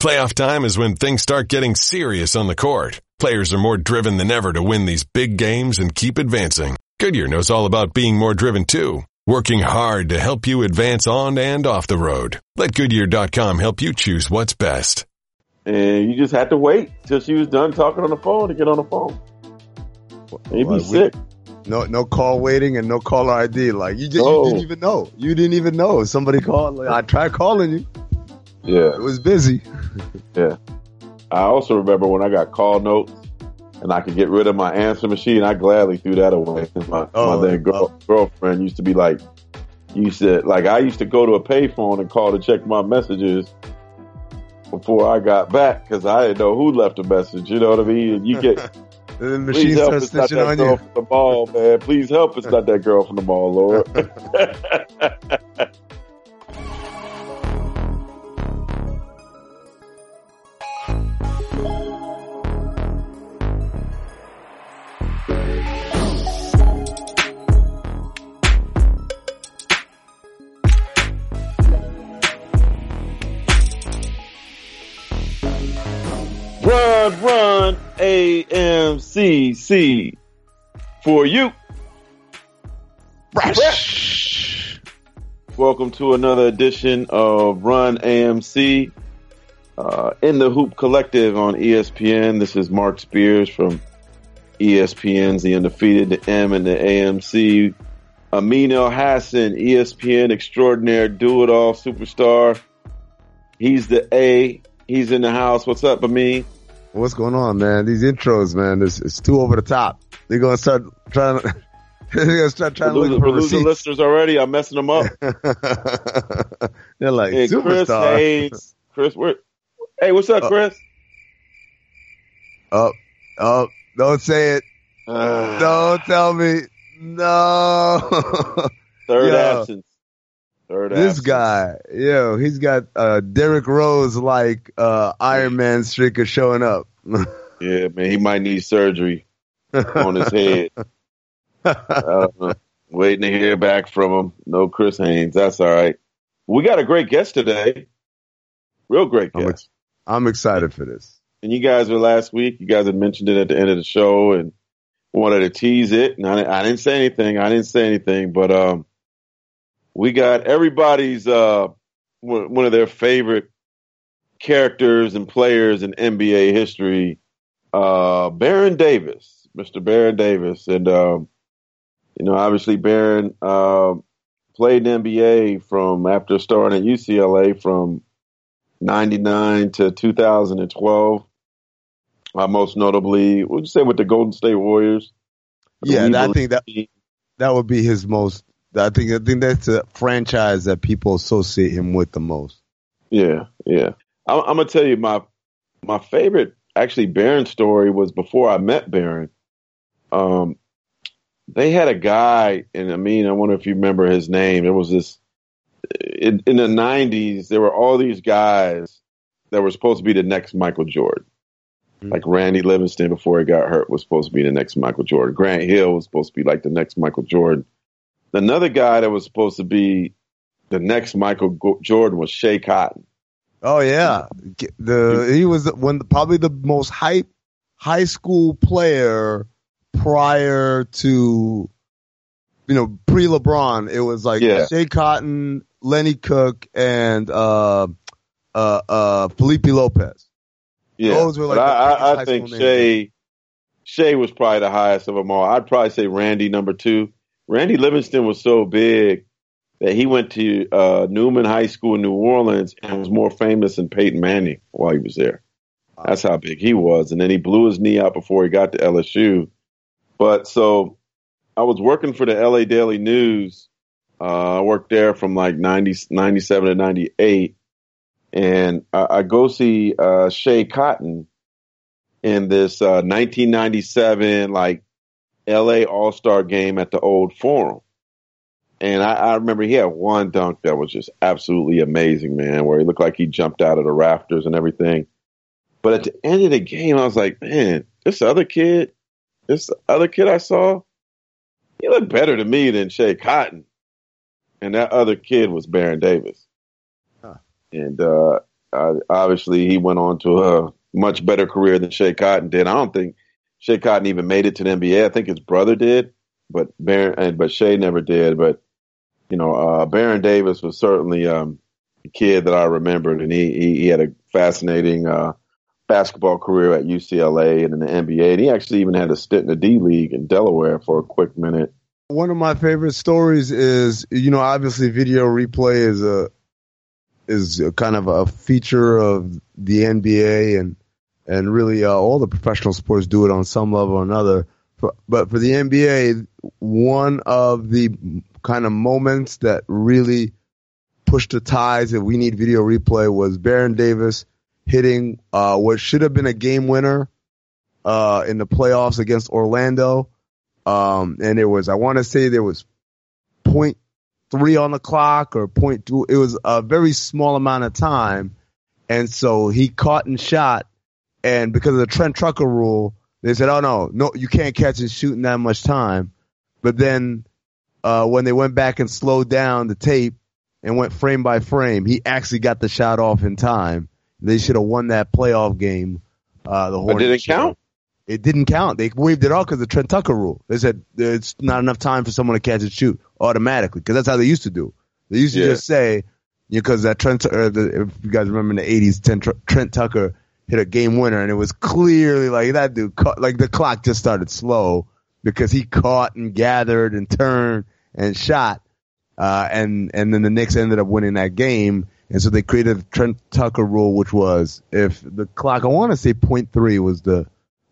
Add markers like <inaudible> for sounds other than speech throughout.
Playoff time is when things start getting serious on the court. Players are more driven than ever to win these big games and keep advancing. Goodyear knows all about being more driven too, working hard to help you advance on and off the road. Let Goodyear.com help you choose what's best. And you just had to wait till she was done talking on the phone to get on the phone. Maybe Well, we- sick. No, no call waiting and no caller ID. Like you just No. you didn't even know. You didn't even know. Somebody called. Like, I tried calling you. Yeah. It was busy. Yeah. I also remember when I got call notes and I could get rid of my answer machine. I gladly threw that away. My, Oh, my then girl, oh. girlfriend used to be like, used to like I used to go to a payphone and call to check my messages before I got back because I didn't know who left a message. You know what I mean? And you get <laughs> The please machine help starts it's not that on girl you. from the mall, man. Please help it's not that girl from the mall, Lord. <laughs> Run, run, AMCC for you. Welcome to another edition of Run AMC uh, in the Hoop Collective on ESPN. This is Marc Spears from ESPN's The Undefeated, the M and the AMC. Amin Elhassan, ESPN extraordinaire, do it all superstar. He's the A. He's in the house. What's up, Amin? What's going on, man? These intros, man, it's, it's too over the top. They're gonna start trying to. <laughs> They're gonna start trying to We're look for we're losing listeners already. I'm messing them up. <laughs> They're like Hey, Chris. Haynes. Chris, where? Hey, what's up, Uh, Chris? Up, oh, don't say it. Uh, <sighs> Don't tell me. No. <laughs> Third Yo. absence. Third this absence. guy, yo, he's got uh Derrick Rose like uh Iron Man streaker showing up. <laughs> Yeah, man, he might need surgery on his head. I don't know. Waiting to hear back from him. No Chris Haynes. That's all right. We got a great guest today. Real great I'm guest. I'm excited for this. and you guys were last week. You guys had mentioned it at the end of the show and wanted to tease it. And I, I didn't say anything. I didn't say anything, but um, we got everybody's uh one one of their favorite characters and players in NBA history, uh, Baron Davis, Mr. Baron Davis, and um, you know, obviously Baron um played in NBA from after starting at UCLA from 99 to 2012. Uh, most notably, would you say with the Golden State Warriors? Yeah, I think that that would be his most. I think I think that's a franchise that people associate him with the most. Yeah, yeah. I'm, I'm gonna tell you my my favorite actually Baron story was before I met Baron. Um, they had a guy, and I mean, I wonder if you remember his name. It was this in, in the '90s. There were all these guys that were supposed to be the next Michael Jordan. Mhm. Like Randy Livingston before he got hurt was supposed to be the next Michael Jordan. Grant Hill was supposed to be like the next Michael Jordan. Another guy that was supposed to be the next Michael Go- Jordan was Schea Cotton. Oh yeah, the he was one probably the most hype high school player prior to you know pre LeBron. It was like Yeah. Schea Cotton, Lenny Cooke, and uh uh uh Felipe Lopez. Yeah, Those were like the I, I, I think Schea Schea was probably the highest of them all. I'd probably say Randy number two. Randy Livingston was so big that he went to uh, Newman High School in New Orleans and was more famous than Peyton Manning while he was there. That's how big he was. And then he blew his knee out before he got to LSU. But so I was working for the LA Daily News. Uh, I worked there from like 90, 97 to 98. And I, I go see uh, Schea Cotton in this uh, 1997 like LA All Star game at the Old Forum. And I, I remember he had one dunk that was just absolutely amazing, man, where he looked like he jumped out of the rafters and everything. But at the end of the game, I was like, man, this other kid, this other kid I saw, he looked better to me than Schea Cotton. And that other kid was Baron Davis. Huh. And uh, uh, obviously he went on to a much better career than Schea Cotton did. I don't think Schea Cotton even made it to the NBA. I think his brother did, but Baron but Schea never did. But you know, uh, Baron Davis was certainly um, a kid that I remembered, and he he, he had a fascinating uh, basketball career at UCLA and in the NBA. And he actually even had a stint in the D League in Delaware for a quick minute. One of my favorite stories is, you know, obviously video replay is a is a kind of a feature of the NBA and and really uh, all the professional sports do it on some level or another. But for the NBA, one of the kind of moments that really pushed the ties that we need video replay was Baron Davis hitting uh, what should have been a game winner uh, in the playoffs against Orlando. Um, and it was, I want to say there was point three on the clock or point two. It was a very small amount of time. And so he caught and shot. And because of the Trent Tucker rule, they said, "Oh no, no, you can't catch and shoot in that much time." But then, uh, when they went back and slowed down the tape and went frame by frame, he actually got the shot off in time. They should have won that playoff game. Uh, the Hornets. But did it count? It didn't count. They waved it off because of the Trent Tucker rule. They said it's not enough time for someone to catch and shoot automatically because that's how they used to do. They used to yeah. just say because that Trent, uh, the, if you guys remember in the '80s, Trent, Trent Tucker hit a game winner, and it was clearly like that dude caught, like the clock just started slow because he caught and gathered and turned and shot, uh, and and then the Knicks ended up winning that game, and so they created the Trent Tucker rule, which was if the clock, I want to say point three was the,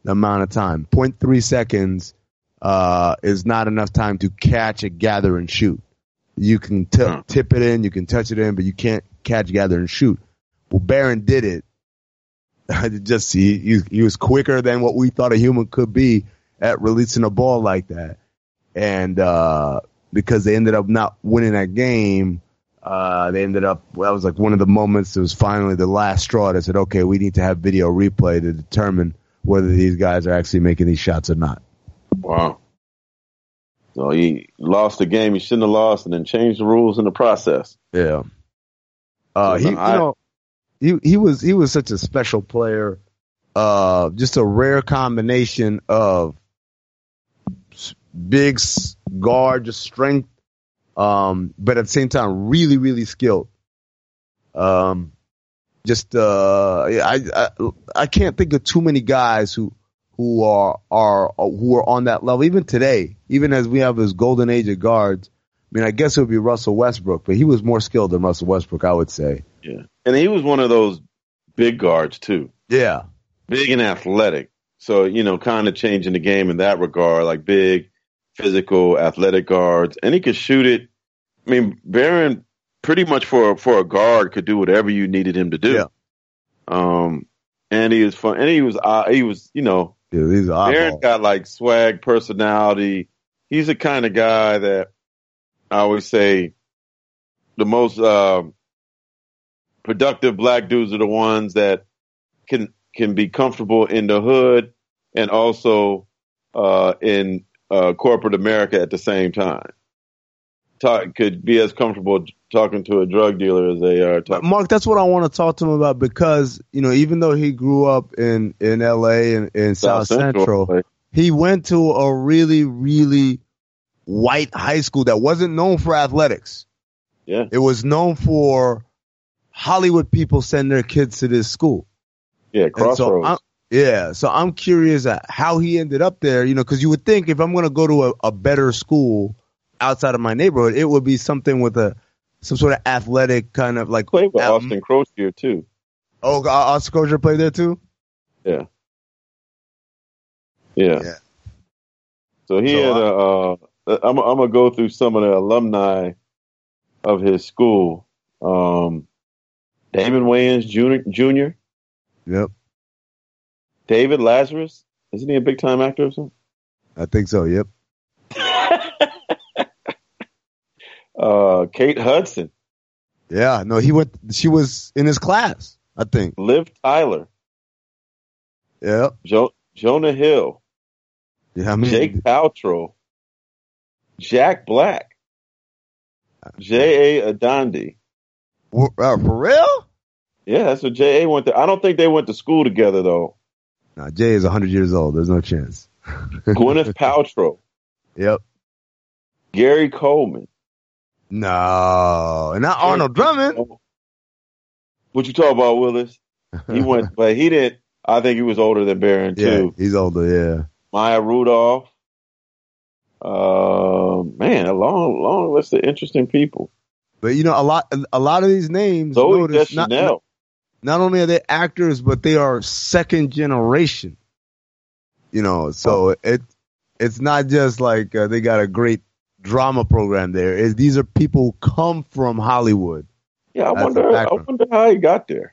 the amount of time, point three seconds uh, is not enough time to catch it, gather, and shoot. You can t- tip it in, you can touch it in, but you can't catch, gather, and shoot. Well, Baron did it <laughs> just he, he, he was quicker than what we thought a human could be at releasing a ball like that. And uh, because they ended up not winning that game, uh, they ended up. Well, that was like one of the moments. It was finally the last straw that said, "Okay, we need to have video replay to determine whether these guys are actually making these shots or not." Wow. So he lost the game he shouldn't have lost, and then changed the rules in the process. Yeah. Uh, he, you know, he he was he was such a special player. Uh, just a rare combination of big guard, just strength, um, but at the same time, really, really skilled. Um, just uh, I, I I can't think of too many guys who who are are who are on that level. Even today, even as we have this golden age of guards, I mean, I guess it would be Russell Westbrook, but he was more skilled than Russell Westbrook, I would say. Yeah. And he was one of those big guards too. Yeah. Big and athletic. So, you know, kind of changing the game in that regard, like big, physical, athletic guards. And he could shoot it. I mean, Baron pretty much for for a guard could do whatever you needed him to do. Yeah. Um and he was fun and he was uh, he was, you know, yeah, he's Baron got like swag personality. He's the kind of guy that I always say the most uh, productive black dudes are the ones that can can be comfortable in the hood and also uh, in uh, corporate America at the same time. Talk, could be as comfortable talking to a drug dealer as they are talking. Mark, that's what I want to talk to him about because you know even though he grew up in in L.A. and in South, South Central, Central he went to a really really white high school that wasn't known for athletics. Yeah. It was known for Hollywood people send their kids to this school. Yeah, crossroads. So yeah, so I'm curious at how he ended up there, you know, because you would think if I'm going to go to a, a, better school outside of my neighborhood, it would be something with a some sort of athletic kind of like. Played with um, Austin Croshere too. Oh, Austin Croshere played there too. Yeah. Yeah. yeah. So he so had a. Uh, I'm, I'm gonna go through some of the alumni of his school. Um, Damon Wayans Jr. Jr. Yep. David Lazarus. Isn't he a big time actor or something? I think so. Yep. <laughs> uh, Kate Hudson. Yeah, no, he went. She was in his class. I think. Liv Tyler. Yep. Jo- Jonah Hill. Yeah, I mean, Jake Paltrow. Jack Black, J.A. Adande. Uh, for real? Yeah, that's what J.A. went to. I don't think they went to school together though. Nah, Jay is 100 years old. There's no chance. <laughs> Gwyneth Paltrow, Yep. Gary Coleman, No, and not Arnold Drummond. What you talk about, Willis? He went, <laughs> but he didn't. I think he was older than Baron yeah, too. he's older. Yeah. Maya Rudolph. Uh, man, a long, long list of interesting people. But you know, a lot, a lot of these names. Zoe notice, not, not, not only are they actors, but they are second generation. You know, so it it's not just like uh, they got a great drama program there. It's, these are people who come from Hollywood. yeah, I wonder. I wonder how he got there.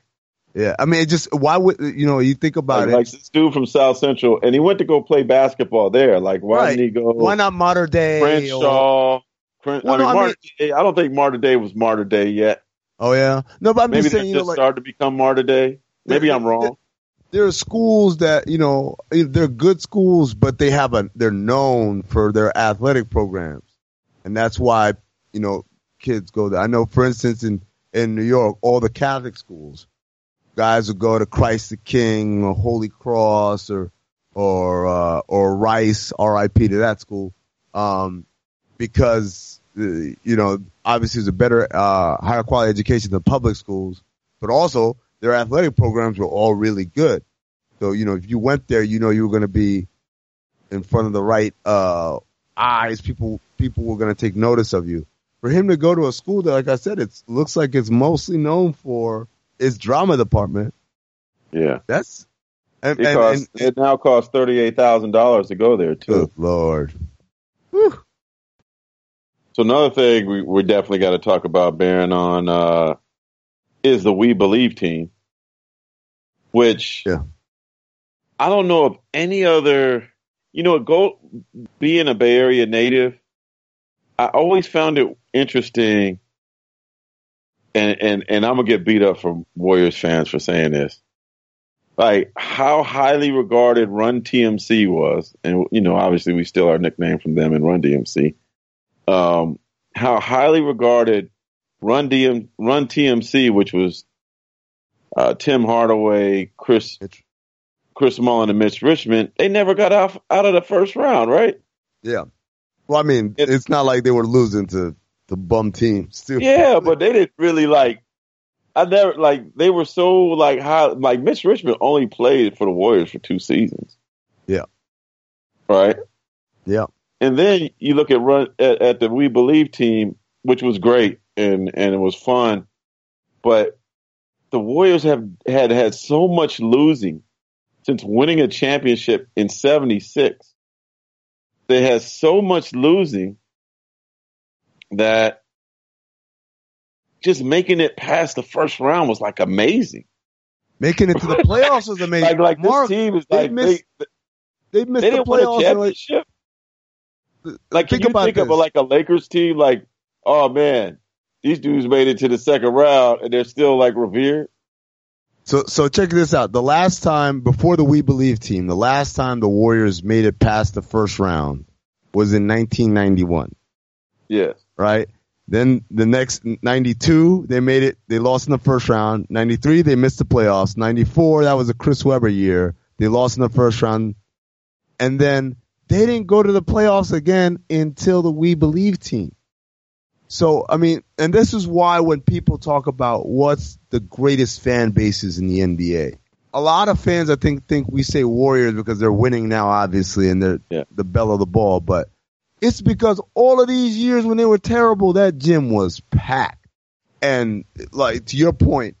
Yeah, I mean, it just why would you know? You think about Like, it. like this dude from South Central, and he went to go play basketball there. Like, why Right. didn't he go? why not Mater Dei? or- Crenshaw. Cren- Well, I mean, no, I Mater Dei, I don't think Mater Dei was Mater Dei yet. oh yeah, no, but I'm Maybe just saying, just you know, like started to become Mater Dei. Maybe There- I'm wrong. there are schools that you know they're good schools, but they have a they're known for their athletic programs, and that's why you know kids go there. I know, for instance, in in New York, all the Catholic schools, guys will go to Christ the King or Holy Cross or or uh, or Rice, R.I.P. to that school, um, because uh, you know obviously it's a better uh, higher quality education than public schools, but also their athletic programs were all really good. So, you know, if you went there, you know you were going to be in front of the right uh, eyes. People people were going to take notice of you. For him to go to a school that, like I said, it looks like it's mostly known for its drama department. Yeah, That's and, it, and, costs, and it now costs thirty eight thousand dollars to go there too. good lord, Whew. So another thing we, we definitely got to talk about, Baron, on uh, is the We Believe team, which Yeah. I don't know of any other. You know, go being a Bay Area native, I always found it interesting, and and and I'm gonna get beat up from Warriors fans for saying this. Like how highly regarded Run TMC was, and you know, obviously we still our nickname from them in Run DMC um, how highly regarded Run DM Run TMC, which was uh, Tim Hardaway, Chris Chris Mullin, and Mitch Richmond, they never got out out of the first round, right? yeah. Well, I mean, It- it's not like they were losing to the bum teams. Too. Yeah, but they didn't really like. I never like they were so like high. Like Mitch Richmond only played for the Warriors for two seasons. Yeah. Right. yeah, And then you look at run at, at the We Believe team, which was great and and it was fun, but the Warriors have had had so much losing since winning a championship in '76. They had so much losing that just making it past the first round was like amazing. making it to the playoffs was <laughs> amazing. Like like Mark, this team is they like missed they, they missed they the win a playoffs. like. Like, can think you about think of a, like a Lakers team? Like, oh man, these dudes made it to the second round and they're still like revered. So, so check this out. The last time before the We Believe team, the last time the Warriors made it past the first round was in 1991, Yes. right? Then the next 92, they made it, they lost in the first round. 93, they missed the playoffs. 94, that was a Chris Webber year. They lost in the first round. And then they didn't go to the playoffs again until the We Believe team. So, I mean, and this is why when people talk about what's the greatest fan bases in the NBA, a lot of fans, I think, think we say Warriors because they're winning now, obviously, and they're Yeah. the bell of the ball. But it's because all of these years when they were terrible, that gym was packed. And like to your point,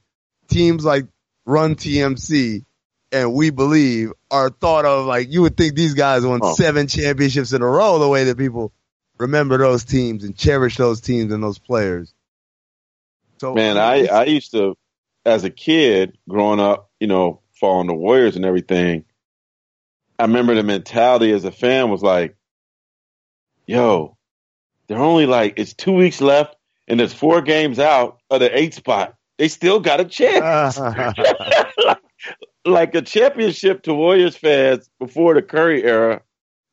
teams like Run TMC and We Believe are thought of like you would think these guys won Oh. seven championships in a row. The way that people remember those teams and cherish those teams and those players. So Man, I, I used to, as a kid growing up, you know, following the Warriors and everything, I remember the mentality as a fan was like, yo, they're only like, it's two weeks left and there's four games out of the eight spot. They still got a chance. <laughs> <laughs> <laughs> like a championship to Warriors fans before the Curry era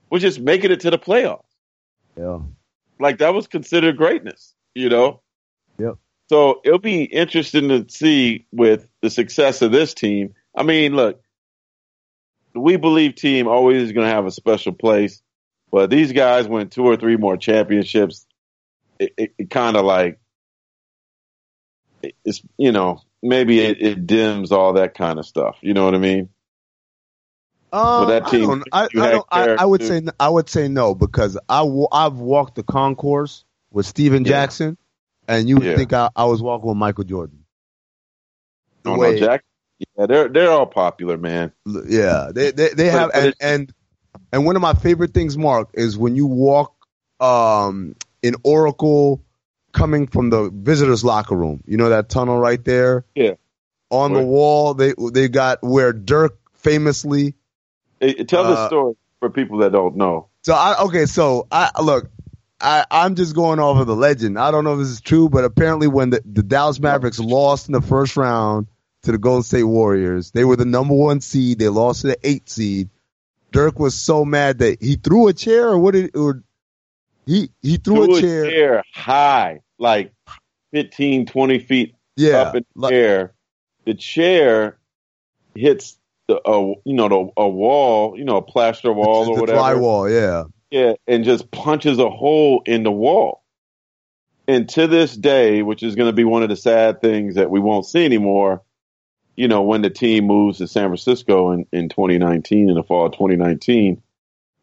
was just making it to the playoffs. yeah. Like that was considered greatness, you know? Yep. So it'll be interesting to see with the success of this team. I mean, look, We Believe team always is going to have a special place, but these guys win two or three more championships. It, it, it kind of like it's you know maybe it, it, dims all that kind of stuff. You know what I mean? Um, that team, I, don't, I, I, don't, I, I, would say I would say no because I I've walked the concourse with Stephen yeah. Jackson, and you would yeah. think I, I was walking with Michael Jordan. The oh, way, no, Jack. Yeah, they're they're all popular, man. Yeah, they they, they have and, and and one of my favorite things, Mark, is when you walk um in Oracle coming from the visitors locker room. You know that tunnel right there? Yeah. On the wall, they they got where Dirk famously. Hey, tell uh, the story for people that don't know. So I okay, so I look, I I'm just going off of the legend. I don't know if this is true, but apparently when the, the Dallas Mavericks lost in the first round to the Golden State Warriors, they were the number one seed. They lost to the eight seed. Dirk was so mad that he threw a chair, or what did or he he threw, threw a, chair. a, chair. high, like 15, 20 feet yeah, up in the like, air. The chair hits the uh, you know the a wall, you know a plaster wall or whatever. Drywall, yeah, yeah, and just punches a hole in the wall. And to this day, which is going to be one of the sad things that we won't see anymore, you know, when the team moves to San Francisco in, in 2019, in the fall of 2019,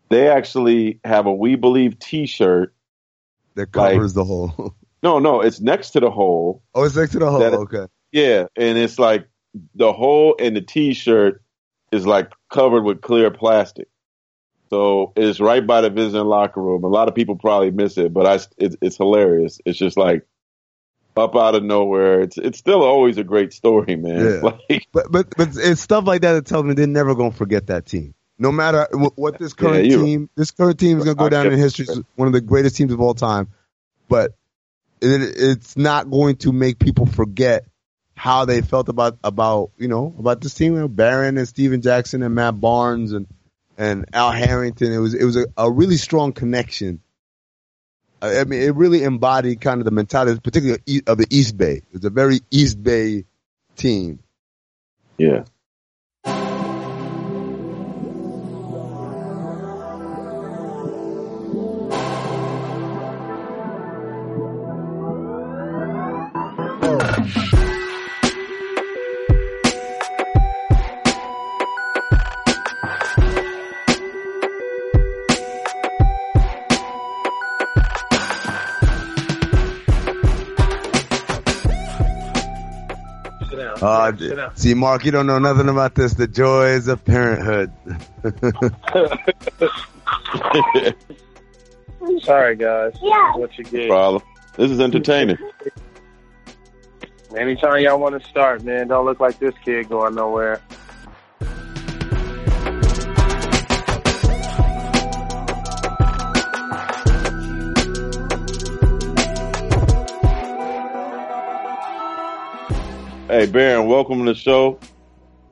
they actually have a We Believe T-shirt that covers like, the hole. <laughs> no, no, it's next to the hole. Oh, it's next to the hole. okay. Yeah, and it's like the hole in the T-shirt is like covered with clear plastic. So it's right by the visiting locker room. A lot of people probably miss it, but I, it's, it's hilarious. It's just like up out of nowhere. It's it's still always a great story, man. <laughs> Yeah. Like, but but but it's stuff like that that tells me they're never gonna forget that team. No matter what this current yeah, team, this current team is going to go down in history as one of the greatest teams of all time. But it, it's not going to make people forget how they felt about about you know about this team. You know, Baron and Stephen Jackson and Matt Barnes and and Al Harrington. It was it was a, a really strong connection. I mean, it really embodied kind of the mentality, particularly of the East Bay. It's a very East Bay team. Yeah. See, Mark, you don't know nothing about this. The joys of parenthood. <laughs> Sorry, guys. Yeah. What you get? Problem. This is entertaining. Anytime y'all want to start, man, don't look like this kid going nowhere. Hey, Baron, welcome to the show.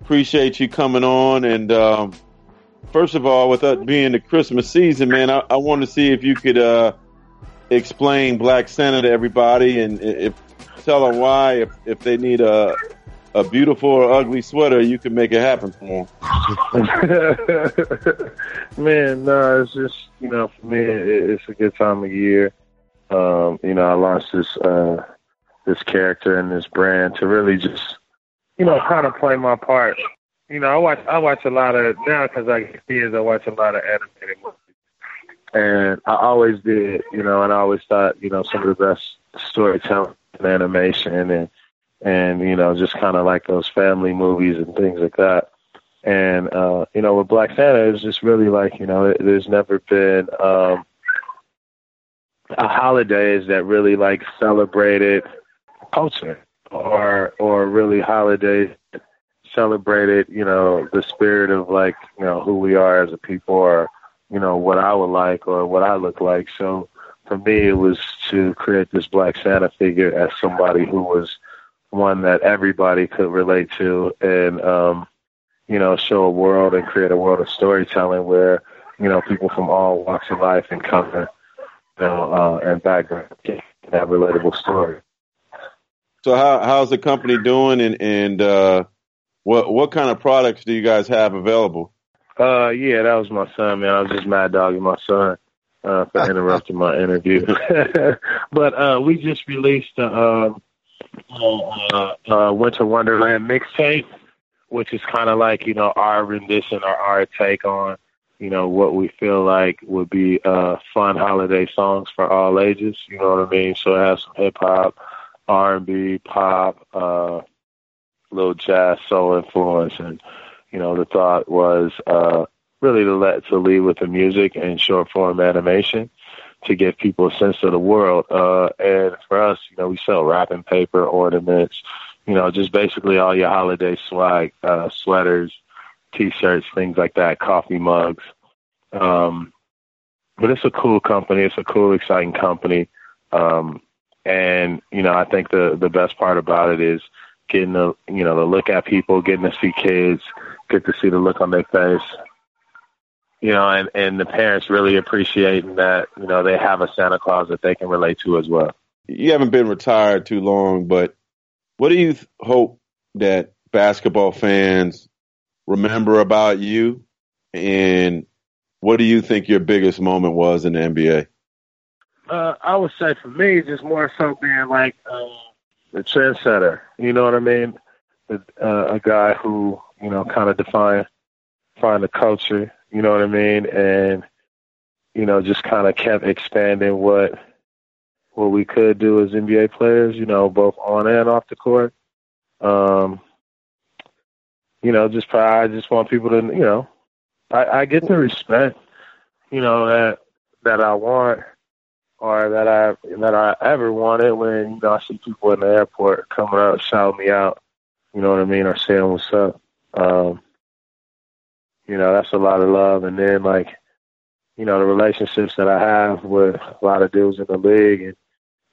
Appreciate you coming on. And um, first of all, with us being the Christmas season, man, I, I want to see if you could uh, explain Black Santa to everybody and if tell them why, if, if they need a a beautiful or ugly sweater, you can make it happen for them. <laughs> Man, no, it's just you know, for me, it, it's a good time of year. Um, you know, I launched this uh, this character and this brand to really just, you know, kind of play my part. You know, I watch I watch a lot of now because I get kids. I watch a lot of animated movies, and I always did. You know, and I always thought, you know, some of the best storytelling and animation and and you know just kind of like those family movies and things like that. And uh, you know, with Black Santa, it's just really like you know, it, there's never been um, a holidays that really like celebrated culture or or really holidays celebrated, you know, the spirit of like, you know, who we are as a people or, you know, what I would like or what I look like. So for me it was to create this Black Santa figure as somebody who was one that everybody could relate to and um, you know, show a world and create a world of storytelling where, you know, people from all walks of life and color, you know, uh, and background can have relatable stories. So how how's the company doing, and and uh, what what kind of products do you guys have available? Uh, yeah, that was my son, man. I was just mad dogging my son uh, for <laughs> interrupting my interview. <laughs> but uh, we just released a um, uh, uh, Winter Wonderland mixtape, which is kind of like you know our rendition or our take on you know what we feel like would be uh, fun holiday songs for all ages. You know what I mean? So it has some hip hop, R and B, pop, uh, little jazz, soul influence, and you know the thought was uh, really to let to lead with the music and short form animation to give people a sense of the world. Uh, and for us, you know, we sell wrapping paper, ornaments, you know, just basically all your holiday swag, uh, sweaters, t-shirts, things like that, coffee mugs. Um, but it's a cool company. It's a cool, exciting company. Um, and, you know, I think the, the best part about it is getting to, you know, to look at people, getting to see kids, get to see the look on their face, you know, and, and the parents really appreciating that, you know, they have a Santa Claus that they can relate to as well. You haven't been retired too long, but what do you th- hope that basketball fans remember about you? And what do you think your biggest moment was in the NBA? Uh, I would say for me, just more so being like uh, the trendsetter. You know what I mean? Uh, a guy who you know kind of defined defined the culture you know what I mean? And you know, just kind of kept expanding what what we could do as NBA players. You know, both on and off the court. Um, you know, just I just want people to, you know, I, I get the respect, you know, that that I want or that I that I ever wanted when you know I see people in the airport coming up shouting me out, you know what I mean, or saying what's up. Um, you know, that's a lot of love. And then like, you know, the relationships that I have with a lot of dudes in the league and,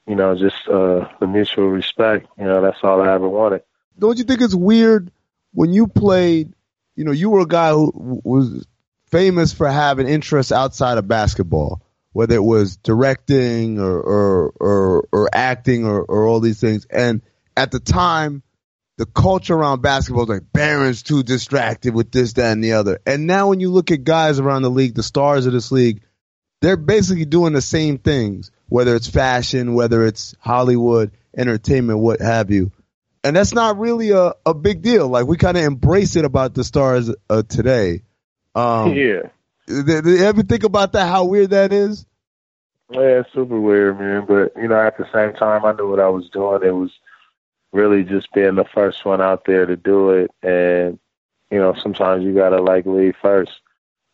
you know, just uh the mutual respect, you know, that's all I ever wanted. Don't you think it's weird when you played, you know, you were a guy who was famous for having interests outside of basketball, whether it was directing or or or, or acting or, or all these things. And at the time, the culture around basketball was like Baron's too distracted with this, that, and the other. And now when you look at guys around the league, the stars of this league, they're basically doing the same things, whether it's fashion, whether it's Hollywood, entertainment, what have you. And that's not really a, a big deal. Like we kind of embrace it about the stars uh, today. Um, yeah. Did, you ever think about that? How weird that is? Yeah, it's super weird, man. But you know, at the same time, I knew what I was doing. It was really just being the first one out there to do it. And, you know, sometimes you got to like lead first.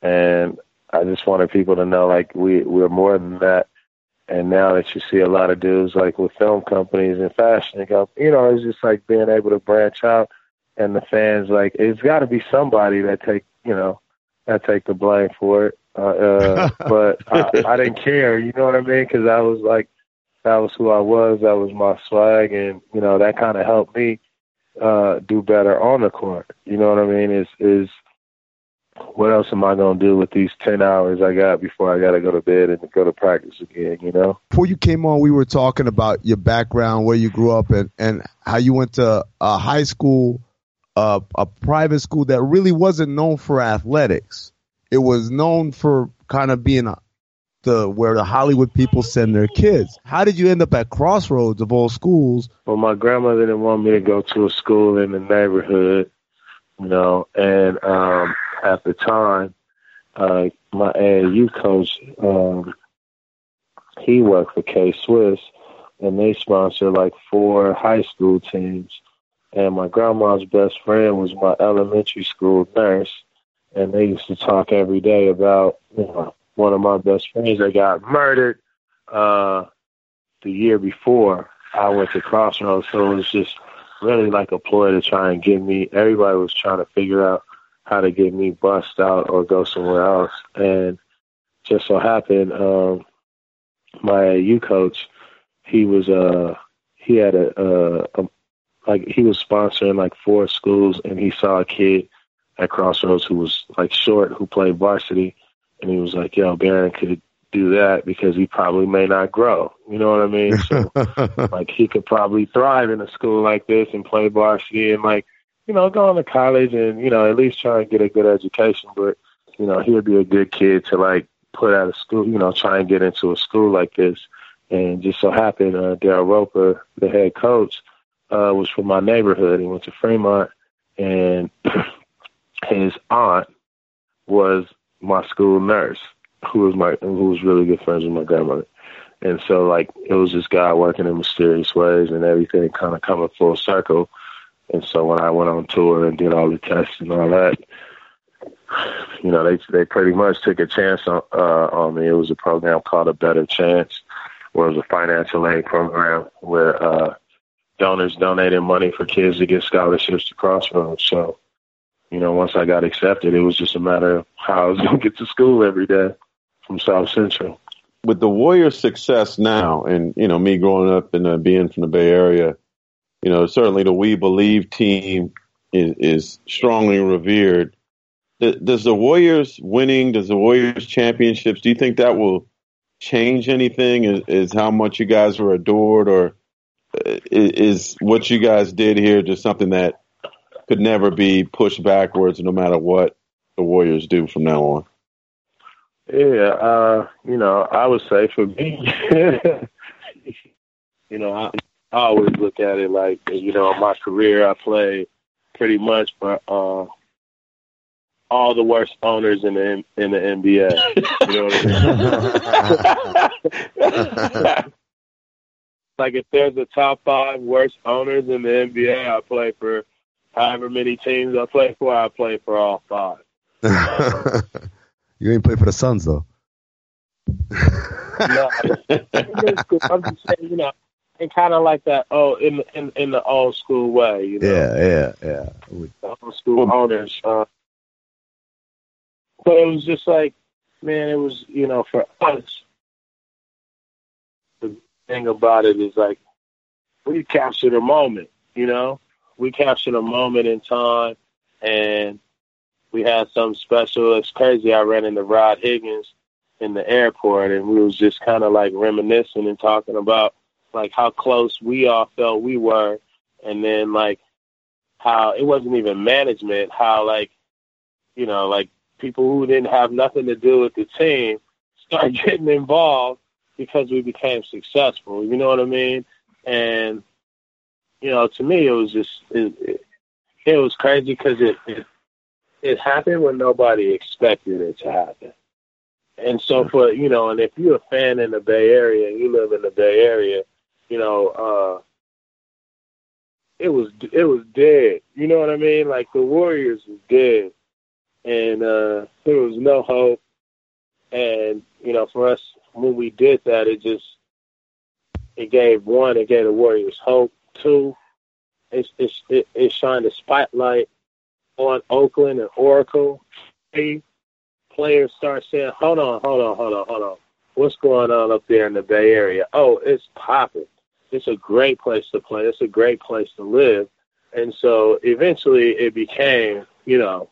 And I just wanted people to know like we, we're more than that. And now that you see a lot of dudes like with film companies and fashion companies, you know, it's just like being able to branch out and the fans like it's got to be somebody that take you know that take the blame for it. Uh, uh, <laughs> but I, I didn't care, you know what I mean? Because I was like that was who I was. That was my swag, and you know that kind of helped me uh, do better on the court. You know what I mean? Is is what else am I gonna do with these ten hours I got before I gotta go to bed and go to practice again? You know. Before you came on, we were talking about your background, where you grew up, and and how you went to a high school, uh, a private school that really wasn't known for athletics. It was known for kind of being a, the where the Hollywood people send their kids. How did you end up at Crossroads of all schools? Well, my grandmother didn't want me to go to a school in the neighborhood, you know, and um, at the time, uh, my AAU coach, um, he worked for K Swiss, and they sponsored like four high school teams. And my grandma's best friend was my elementary school nurse, and they used to talk every day about you know one of my best friends that got murdered uh, the year before I went to Crossroads. So it was just really like a ploy to try and get me. Everybody was trying to figure out how to get me bust out or go somewhere else. And just so happened, um, my U coach, he was uh he had a, a, a like he was sponsoring like four schools, and he saw a kid at Crossroads who was like short who played varsity and he was like, "Yo, Baron could do that because he probably may not grow. You know what I mean? So <laughs> like he could probably thrive in a school like this and play varsity and like, you know, go on to college and, you know, at least try and get a good education. But, you know, he would be a good kid to like put out of school, you know, try and get into a school like this. And just so happened, uh, Daryl Roper, the head coach, uh, was from my neighborhood. He went to Fremont and <clears throat> his aunt was my school nurse who was my who was really good friends with my grandmother. And so like it was this guy working in mysterious ways and everything kind of coming full circle. And so when I went on tour and did all the tests and all that, <sighs> you know, they they pretty much took a chance on uh, on me. It was a program called A Better Chance, where it was a financial aid program where uh, donors donated money for kids to get scholarships to Crossroads. So, you know, once I got accepted, it was just a matter of how I was <laughs> going to get to school every day from South Central. With the Warriors' success now, and you know me growing up and uh, being from the Bay Area, you know certainly the We Believe team is, is strongly revered. Does the Warriors winning, does the Warriors championships, do you think that will change anything? Is, is how much you guys were adored, or is what you guys did here just something that could never be pushed backwards, no matter what the Warriors do from now on? Yeah, uh, you know, I would say for me, <laughs> you know, I, I always look at it like, you know, my career I played pretty much for uh, all the worst owners in the in the NBA. You know what I mean? <laughs> <laughs> like if there's a top five worst owners in the NBA, I play for however many teams I play for. I play for all five. <laughs> You ain't play for the Suns though. no, <laughs> I'm just saying, you know, and kind of like that. Oh, in in in the old school way, you know. Yeah, yeah, yeah. The old school owners. Uh, but it was just like, man, it was you know for us. The thing about it is like, we captured a moment. You know, we captured a moment in time, and we had something special. It's crazy. I ran into Rod Higgins in the airport, and we was just kind of like reminiscing and talking about like how close we all felt we were, and then like how it wasn't even management. How like you know like people who didn't have nothing to do with the team <laughs> started getting involved because we became successful. You know what I mean? And you know, to me, it was just it, it, it was crazy because it, it it happened when nobody expected it to happen. And so for you know, and if you're a fan in the Bay Area and you live in the Bay Area, you know, uh it was it was dead. You know what I mean? Like the Warriors was dead. And uh there was no hope. And, you know, for us when we did that it just it gave one, it gave the Warriors hope. Two, it's it, it shined a spotlight on Oakland and Oracle, Three, players start saying, "Hold on, hold on, hold on, hold on. What's going on up there in the Bay Area? Oh, it's popping. It's a great place to play. It's a great place to live." And so eventually, it became, you know,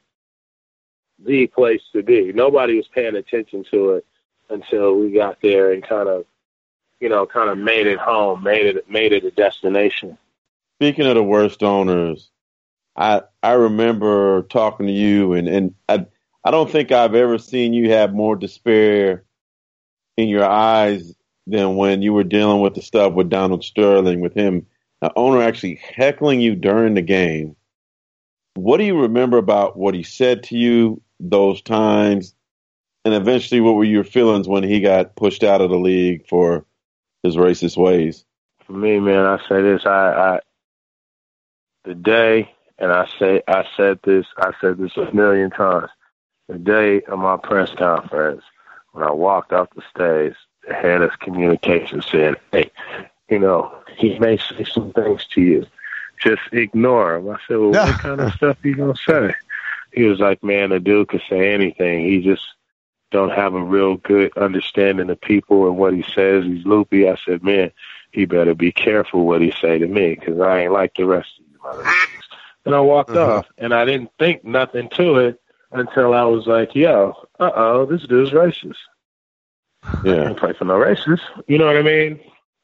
the place to be. Nobody was paying attention to it until we got there and kind of, you know, kind of made it home, made it made it a destination. Speaking of the worst owners, I I remember talking to you, and and I I don't think I've ever seen you have more despair in your eyes than when you were dealing with the stuff with Donald Sterling, with him, the owner actually heckling you during the game. What do you remember about what he said to you those times, and eventually, what were your feelings when he got pushed out of the league for his racist ways? For me, man, I say this: I, I the day and I say I said this I said this a million times. The day of my press conference, when I walked off the stage, the head of communication said, "Hey, you know, he may say some things to you. Just ignore him." I said, "Well, what <laughs> kind of stuff he gonna say?" He was like, "Man, the dude could say anything. He just don't have a real good understanding of people and what he says. He's loopy." I said, "Man, he better be careful what he say to me because I ain't like the rest of you." and I walked uh-huh. off. And I didn't think nothing to it until I was like, yo, uh oh, this dude's racist. I Yeah. can't play for no races. You know what I mean?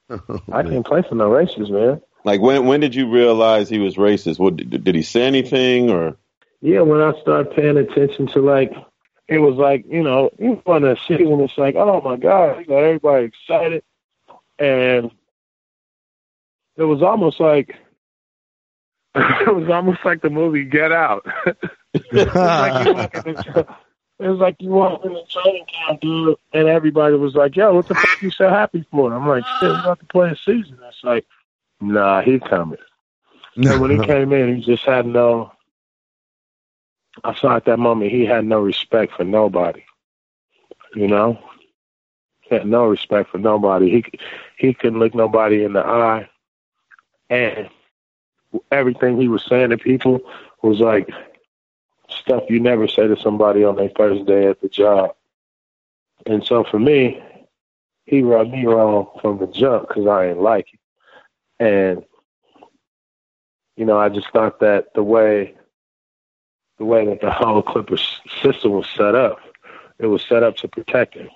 <laughs> I can't play for no races, man. Like when when did you realize he was racist? What did, did he say anything or? Yeah, when I started paying attention to like, it was like you know, even on the season, it's like, oh my god, he got everybody excited, and it was almost like, <laughs> it was almost like the movie Get Out. <laughs> it was like you walk in the, <laughs> it was like you walk in the training camp, dude, and everybody was like, "Yo, what the fuck you so happy for?" I'm like, "Shit, we about to play a season." It's like, nah, he coming. And when he came in, he just had no. I saw at that moment he had no respect for nobody. You know, he had no respect for nobody. He he couldn't look nobody in the eye, and everything he was saying to people was like stuff you never say to somebody on their first day at the job. And so for me, he rubbed me wrong from the jump because I ain't like it. And you know, I just thought that the way the way that the whole Clippers system was set up, it was set up to protect him,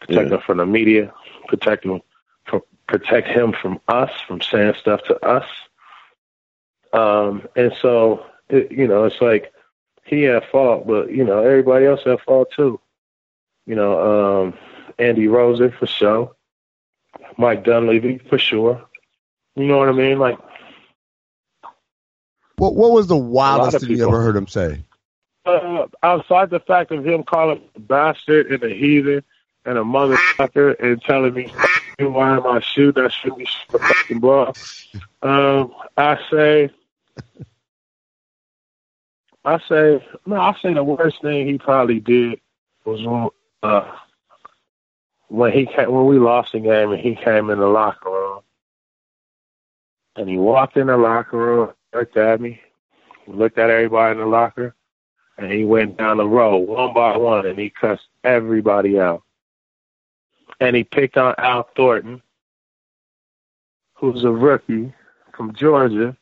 protect Yeah. him from the media, protect him from protect him from us, from saying stuff to us. Um, and so, it, you know, it's like he had fault, but you know, everybody else had fault too. You know, um, Andy Roeser for sure, Mike Dunleavy for sure. You know what I mean? Like, What What was the wildest thing you ever heard him say? uh, outside the fact of him calling me a bastard and a heathen and a motherfucker and telling me "Fuck you, why am I shoot that should be the fucking ball. Um, I say, I say, no, I say the worst thing he probably did was when, uh, when he came, when we lost the game and he came in the locker room and he walked in the locker room, looked at me, looked at everybody in the locker, and he went down the row one by one and he cussed everybody out. And he picked on Al Thornton, who's a rookie from Georgia,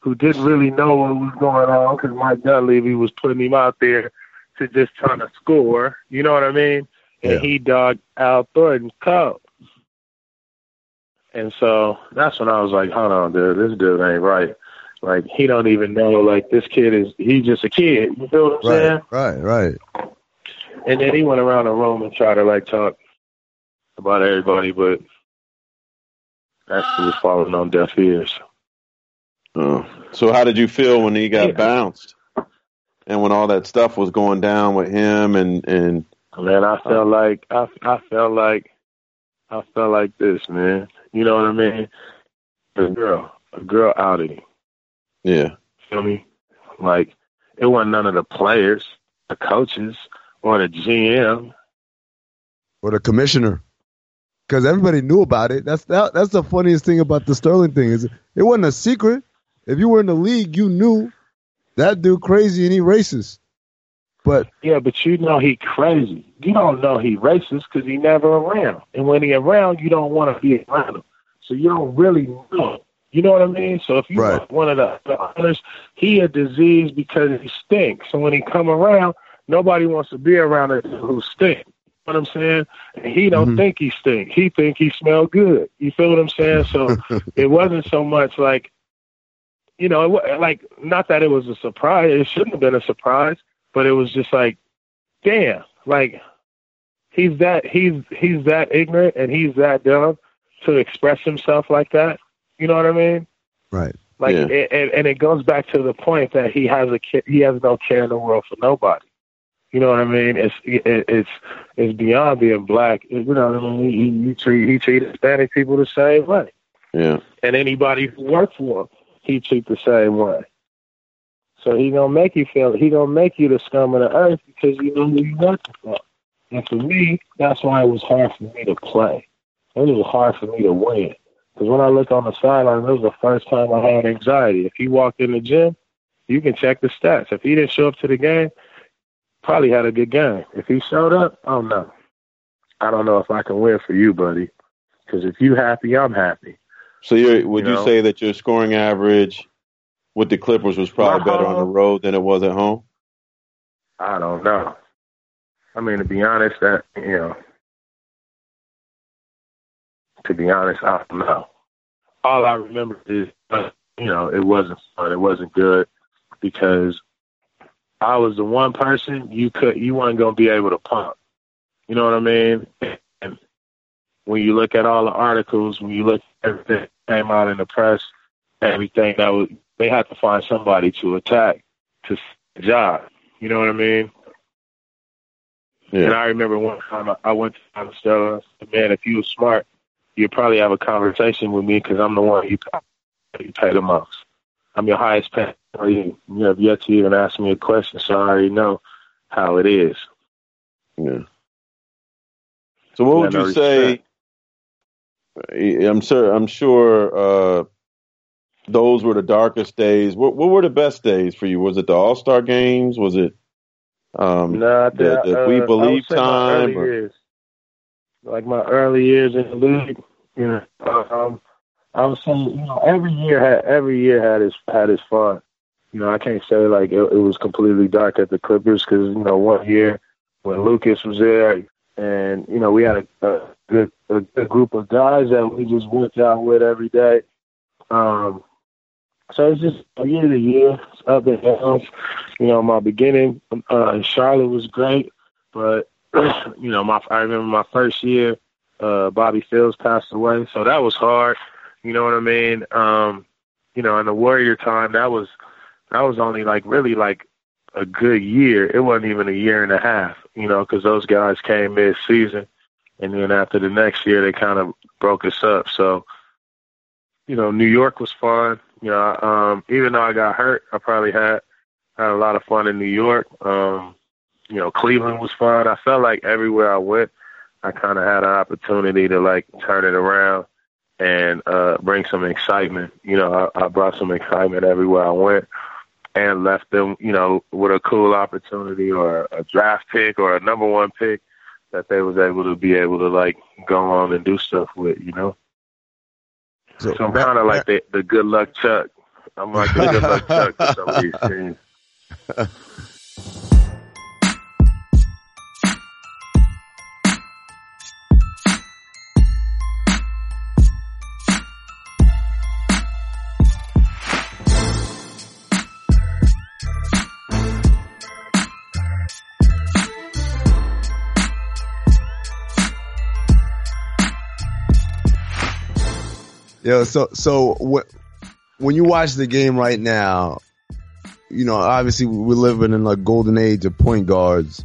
who didn't really know what was going on because Mike Dunleavy was putting him out there to just trying to score. You know what I mean? And Yeah. he dogged Al Thornton cold. And so that's when I was like, hold on, dude, this dude ain't right. Like he don't even know. Like this kid is he's just a kid. You feel what I'm saying? Right, right, right. And then he went around the room and tried to like talk about everybody, but that shit was falling on deaf ears. Oh. So how did you feel when he got Yeah. bounced? And when all that stuff was going down with him and and Man, I felt like I I felt like I felt like this, man. You know what I mean? A girl, a girl outed him. Yeah. Feel me? Like it wasn't none of the players, the coaches, or the GM. Or the commissioner, because everybody knew about it. That's that, That's the funniest thing about the Sterling thing is it wasn't a secret. If you were in the league, you knew that dude crazy and he racist. But Yeah, but you know he crazy. You don't know he racist because he never around. And when he around, you don't want to be around him. So you don't really know. You know what I mean? So if you Right. want one of the, the others, he a disease because he stinks. So when he come around, nobody wants to be around a who stink. You know what I'm saying? And he don't Mhm. think he stink. He think he smell good. You feel what I'm saying? So <laughs> it wasn't so much like, you know, it, like not that it was a surprise. It shouldn't have been a surprise, but it was just like, damn, like he's that he's he's that ignorant and he's that dumb to express himself like that. You know what I mean? right, Like, Yeah. it, and, and it goes back to the point that he has a he has no care in the world for nobody. You know what I mean? It's it, it's it's beyond being black. You know what I mean? He, he treat he treat Hispanic people the same way, Yeah. and anybody who works for him, he treat the same way. So he gonna make you feel he gonna make you the scum of the earth because you know who you working for. And for me, that's why it was hard for me to play. It was hard for me to win. Because when I look on the sideline, it was the first time I had anxiety. If he walked in the gym, you can check the stats. If he didn't show up to the game, probably had a good game. If he showed up, oh no. I don't know if I can win for you, buddy. Because if you happy, I'm happy. So you're, would You you, know? say that your scoring average with the Clippers was probably My better on the road than it was at home? I don't know. I mean, to be honest, that you know, to be honest, I don't know. All I remember is, uh, you know, it wasn't fun. It wasn't good because I was the one person you could you weren't gonna be able to pump. You know what I mean? And when you look at all the articles, when you look at everything that came out in the press, everything that was they had to find somebody to attack to job. You know what I mean? Yeah. And I remember one time I, went to. I "Man, if you were smart, you'd probably have a conversation with me because I'm the one you you pay the most. I'm your highest paid. You, you have yet to even ask me a question, so I already know how it is." Yeah. So what would you say? I'm sure. I'm sure. Uh, those were the darkest days. What, what were the best days for you? Was it the All Star games? Was it um, nah, the, the uh, We Believe time? Or? Like my early years in the league, you know, um, I was saying, you know, every year had every year had its had its fun. You know, I can't say like it, it was completely dark at the Clippers because you know one year when Lucas was there, and you know we had a, a good a group of guys that we just went out with every day. Um, so it's just a year to year, up and down. You know, my beginning uh, in Charlotte was great, but <clears throat> you know, my I remember my first year, uh, Bobby Phills passed away, so that was hard. You know what I mean? Um, you know, in the Warrior time, that was that was only like really like a good year. It wasn't even a year and a half. You know, because those guys came mid season, and then after the next year, they kind of broke us up. So, you know, New York was fun. You know, um, even though I got hurt, I probably had had a lot of fun in New York. Um, you know, Cleveland was fun. I felt like everywhere I went, I kind of had an opportunity to like turn it around and uh, bring some excitement. You know, I, I brought some excitement everywhere I went and left them, you know, with a cool opportunity or a draft pick or a number one pick that they was able to be able to like go on and do stuff with, you know. So, so I'm kind of like the, the good luck Chuck. I'm like the good luck Chuck to some of these teams. Yo, so so when you watch the game right now, you know, obviously we're living in a golden age of point guards.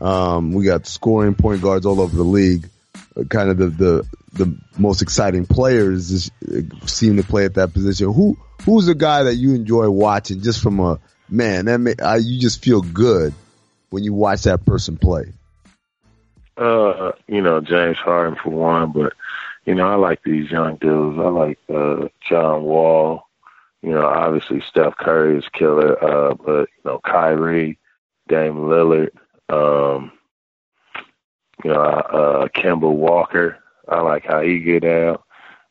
Um, we got scoring point guards all over the league. Uh, kind of the, the, the most exciting players uh, seem to play at that position. Who, who's the guy that you enjoy watching just from a, man, that may, uh, you just feel good when you watch that person play? Uh, you know, James Harden for one, but you know, I like these young dudes. I like uh, John Wall. You know, obviously Steph Curry is killer, uh, but you know, Kyrie, Dame Lillard, um, you know, uh, Kemba Walker. I like how he get down.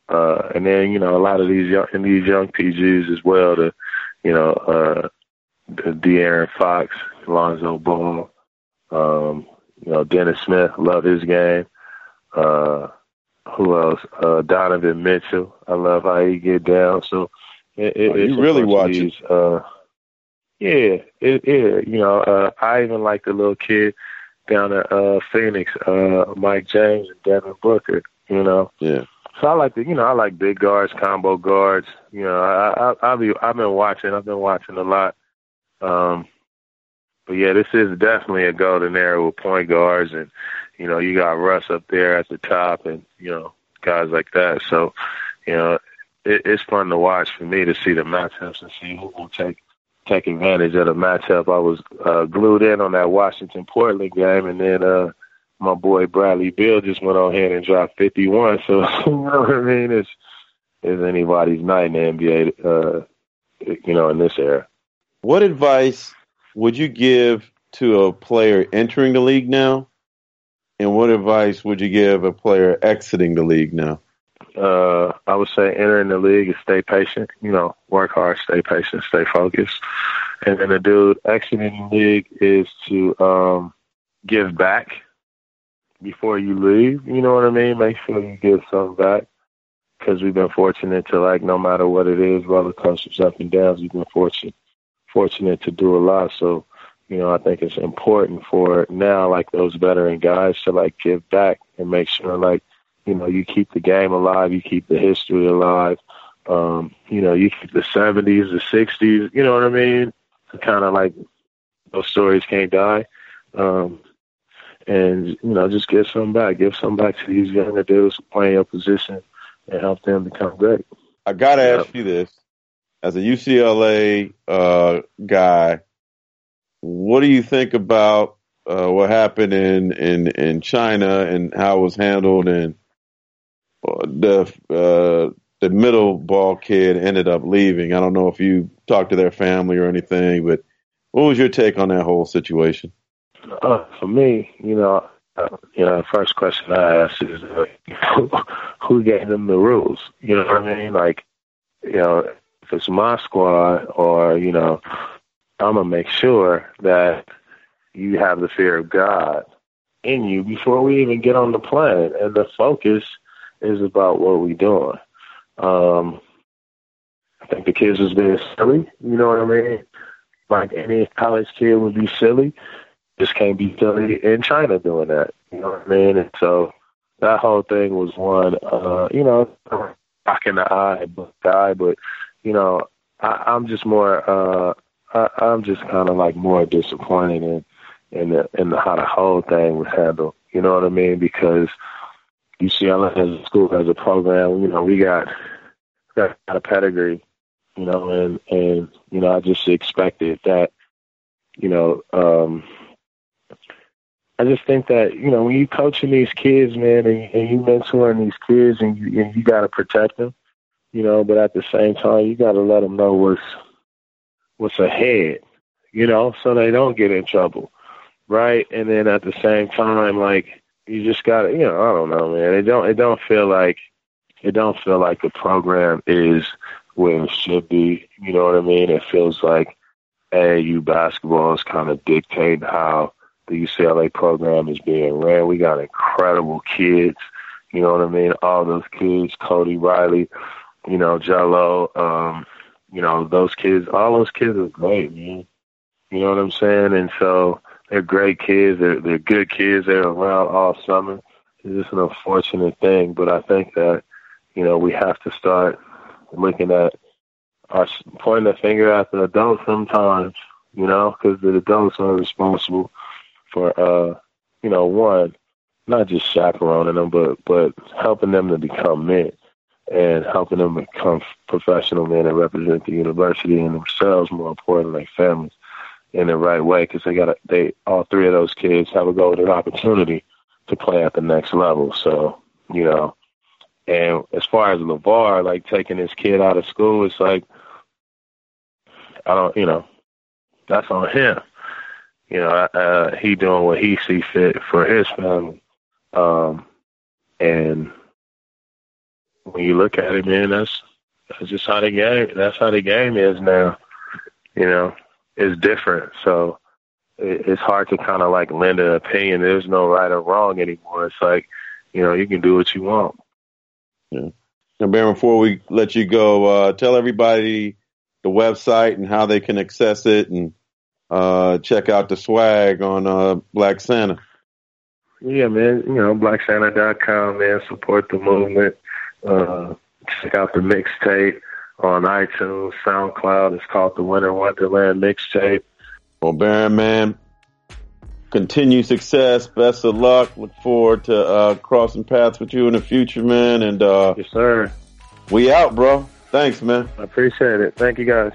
Uh, and then, you know, a lot of these young, and these young PGs as well, the, you know, uh, De'Aaron Fox, Lonzo Ball, um, you know, Dennis Smith, love his game. Uh, who else? Uh, Donovan Mitchell. I love how he get down. So it, it, oh, you really watch it. Uh, yeah, it, yeah. You know, uh, I even like the little kid down at uh, Phoenix, uh, Mike James and Devin Booker. You know. Yeah. So I like the, you know, I like big guards, combo guards. You know, I, I, I'll be, I've been watching, I've been watching a lot. Um, but yeah, this is definitely a golden era with point guards, and you know, you got Russ up there at the top, and you know, guys like that. So, you know, it, it's fun to watch for me to see the matchups and see who will take take advantage of the matchup. I was uh, glued in on that Washington Portland game, and then uh, my boy Bradley Beal just went on ahead and dropped 51. So <laughs> you know what I mean? It's it's anybody's night in the NBA. Uh, you know, in this era. What advice would you give to a player entering the league now and what advice would you give a player exiting the league now? Uh, I would say entering the league is stay patient. You know, work hard, stay patient, stay focused. And then the dude exiting the league is to um, give back. before you leave. You know what I mean? Make sure you give something back because we've been fortunate to like no matter what it is, roller coasters up and downs. We've been fortunate fortunate to do a lot. So you know, I think it's important for now, like those veteran guys, to like give back and make sure, like, you know, you keep the game alive, you keep the history alive. Um, you know, you keep the '70s, the '60s. You know what I mean? Kind of like those stories can't die. Um, and you know, just give some back, give some back to these younger dudes playing your position, and help them become great. I gotta ask you this: as a UCLA uh, guy what do you think about uh, what happened in, in, in China and how it was handled and uh, the uh, the middle ball kid ended up leaving. I don't know if you talked to their family or anything, but what was your take on that whole situation? Uh, for me, you know, uh, you know, the first question I ask is uh, who, <laughs> who gave them the rules? You know what I mean? Like, you know, if it's my squad or you know I'm gonna make sure that you have the fear of God in you before we even get on the planet. and the focus is about what we're doing. Um, I think the kids was being silly. You know what I mean? Like any college kid would be silly. Just can't be silly in China doing that. You know what I mean? And so that whole thing was one, uh, you know, rocking the eye, but guy, but you know, I, I'm just more uh I, I'm just kind of like more disappointed in in the in the, how the whole thing was handled. You know what I mean? Because UCLA as a school as a program, you know, we got got a pedigree, you know, and and you know, I just expected that, you know, um I just think that you know when you coaching these kids, man, and, and you mentoring these kids, and you and you got to protect them, you know. But at the same time, you got to let them know what's what's ahead, you know, so they don't get in trouble, right? And then at the same time, like you just got to, you know, I don't know, man. It don't it don't feel like it don't feel like the program is where it should be. You know what I mean? It feels like AAU basketball is kind of dictating how the UCLA program is being ran. We got incredible kids. You know what I mean? All those kids, Cody Riley, you know, Gelo, um, you know, those kids, all those kids are great, man. You know what I'm saying? And so they're great kids. They're they're good kids. They're around all summer. It's just an unfortunate thing, but I think that you know we have to start looking at our pointing the finger at the adults sometimes. You know, because the adults are responsible for uh, you know, one, not just chaperoning them, but but helping them to become men and helping them become professional men and represent the university and themselves, more importantly, families, in the right way. Because they got they all three of those kids have a golden opportunity to play at the next level. So you know, and as far as LaVar, like taking his kid out of school, it's like I don't, you know, that's on him. You know, uh, he doing what he see fit for his family, um, and when you look at it, man, that's that's just how the game. That's how the game is now. You know, it's different. So it, it's hard to kind of like lend an opinion. There's no right or wrong anymore. It's like, you know, you can do what you want. Yeah. Now, Baron, before we let you go, uh, tell everybody the website and how they can access it and uh, check out the swag on uh, Black Santa. Yeah, man. You know, blacksanta.com, man. Support the movement. Uh, check out the mixtape on iTunes, SoundCloud. It's called the Winter Wonderland Mixtape. Well, Baron, man, continue success. Best of luck. Look forward to uh, crossing paths with you in the future, man. And uh, yes, sir. We out, bro. Thanks, man. I appreciate it. Thank you, guys.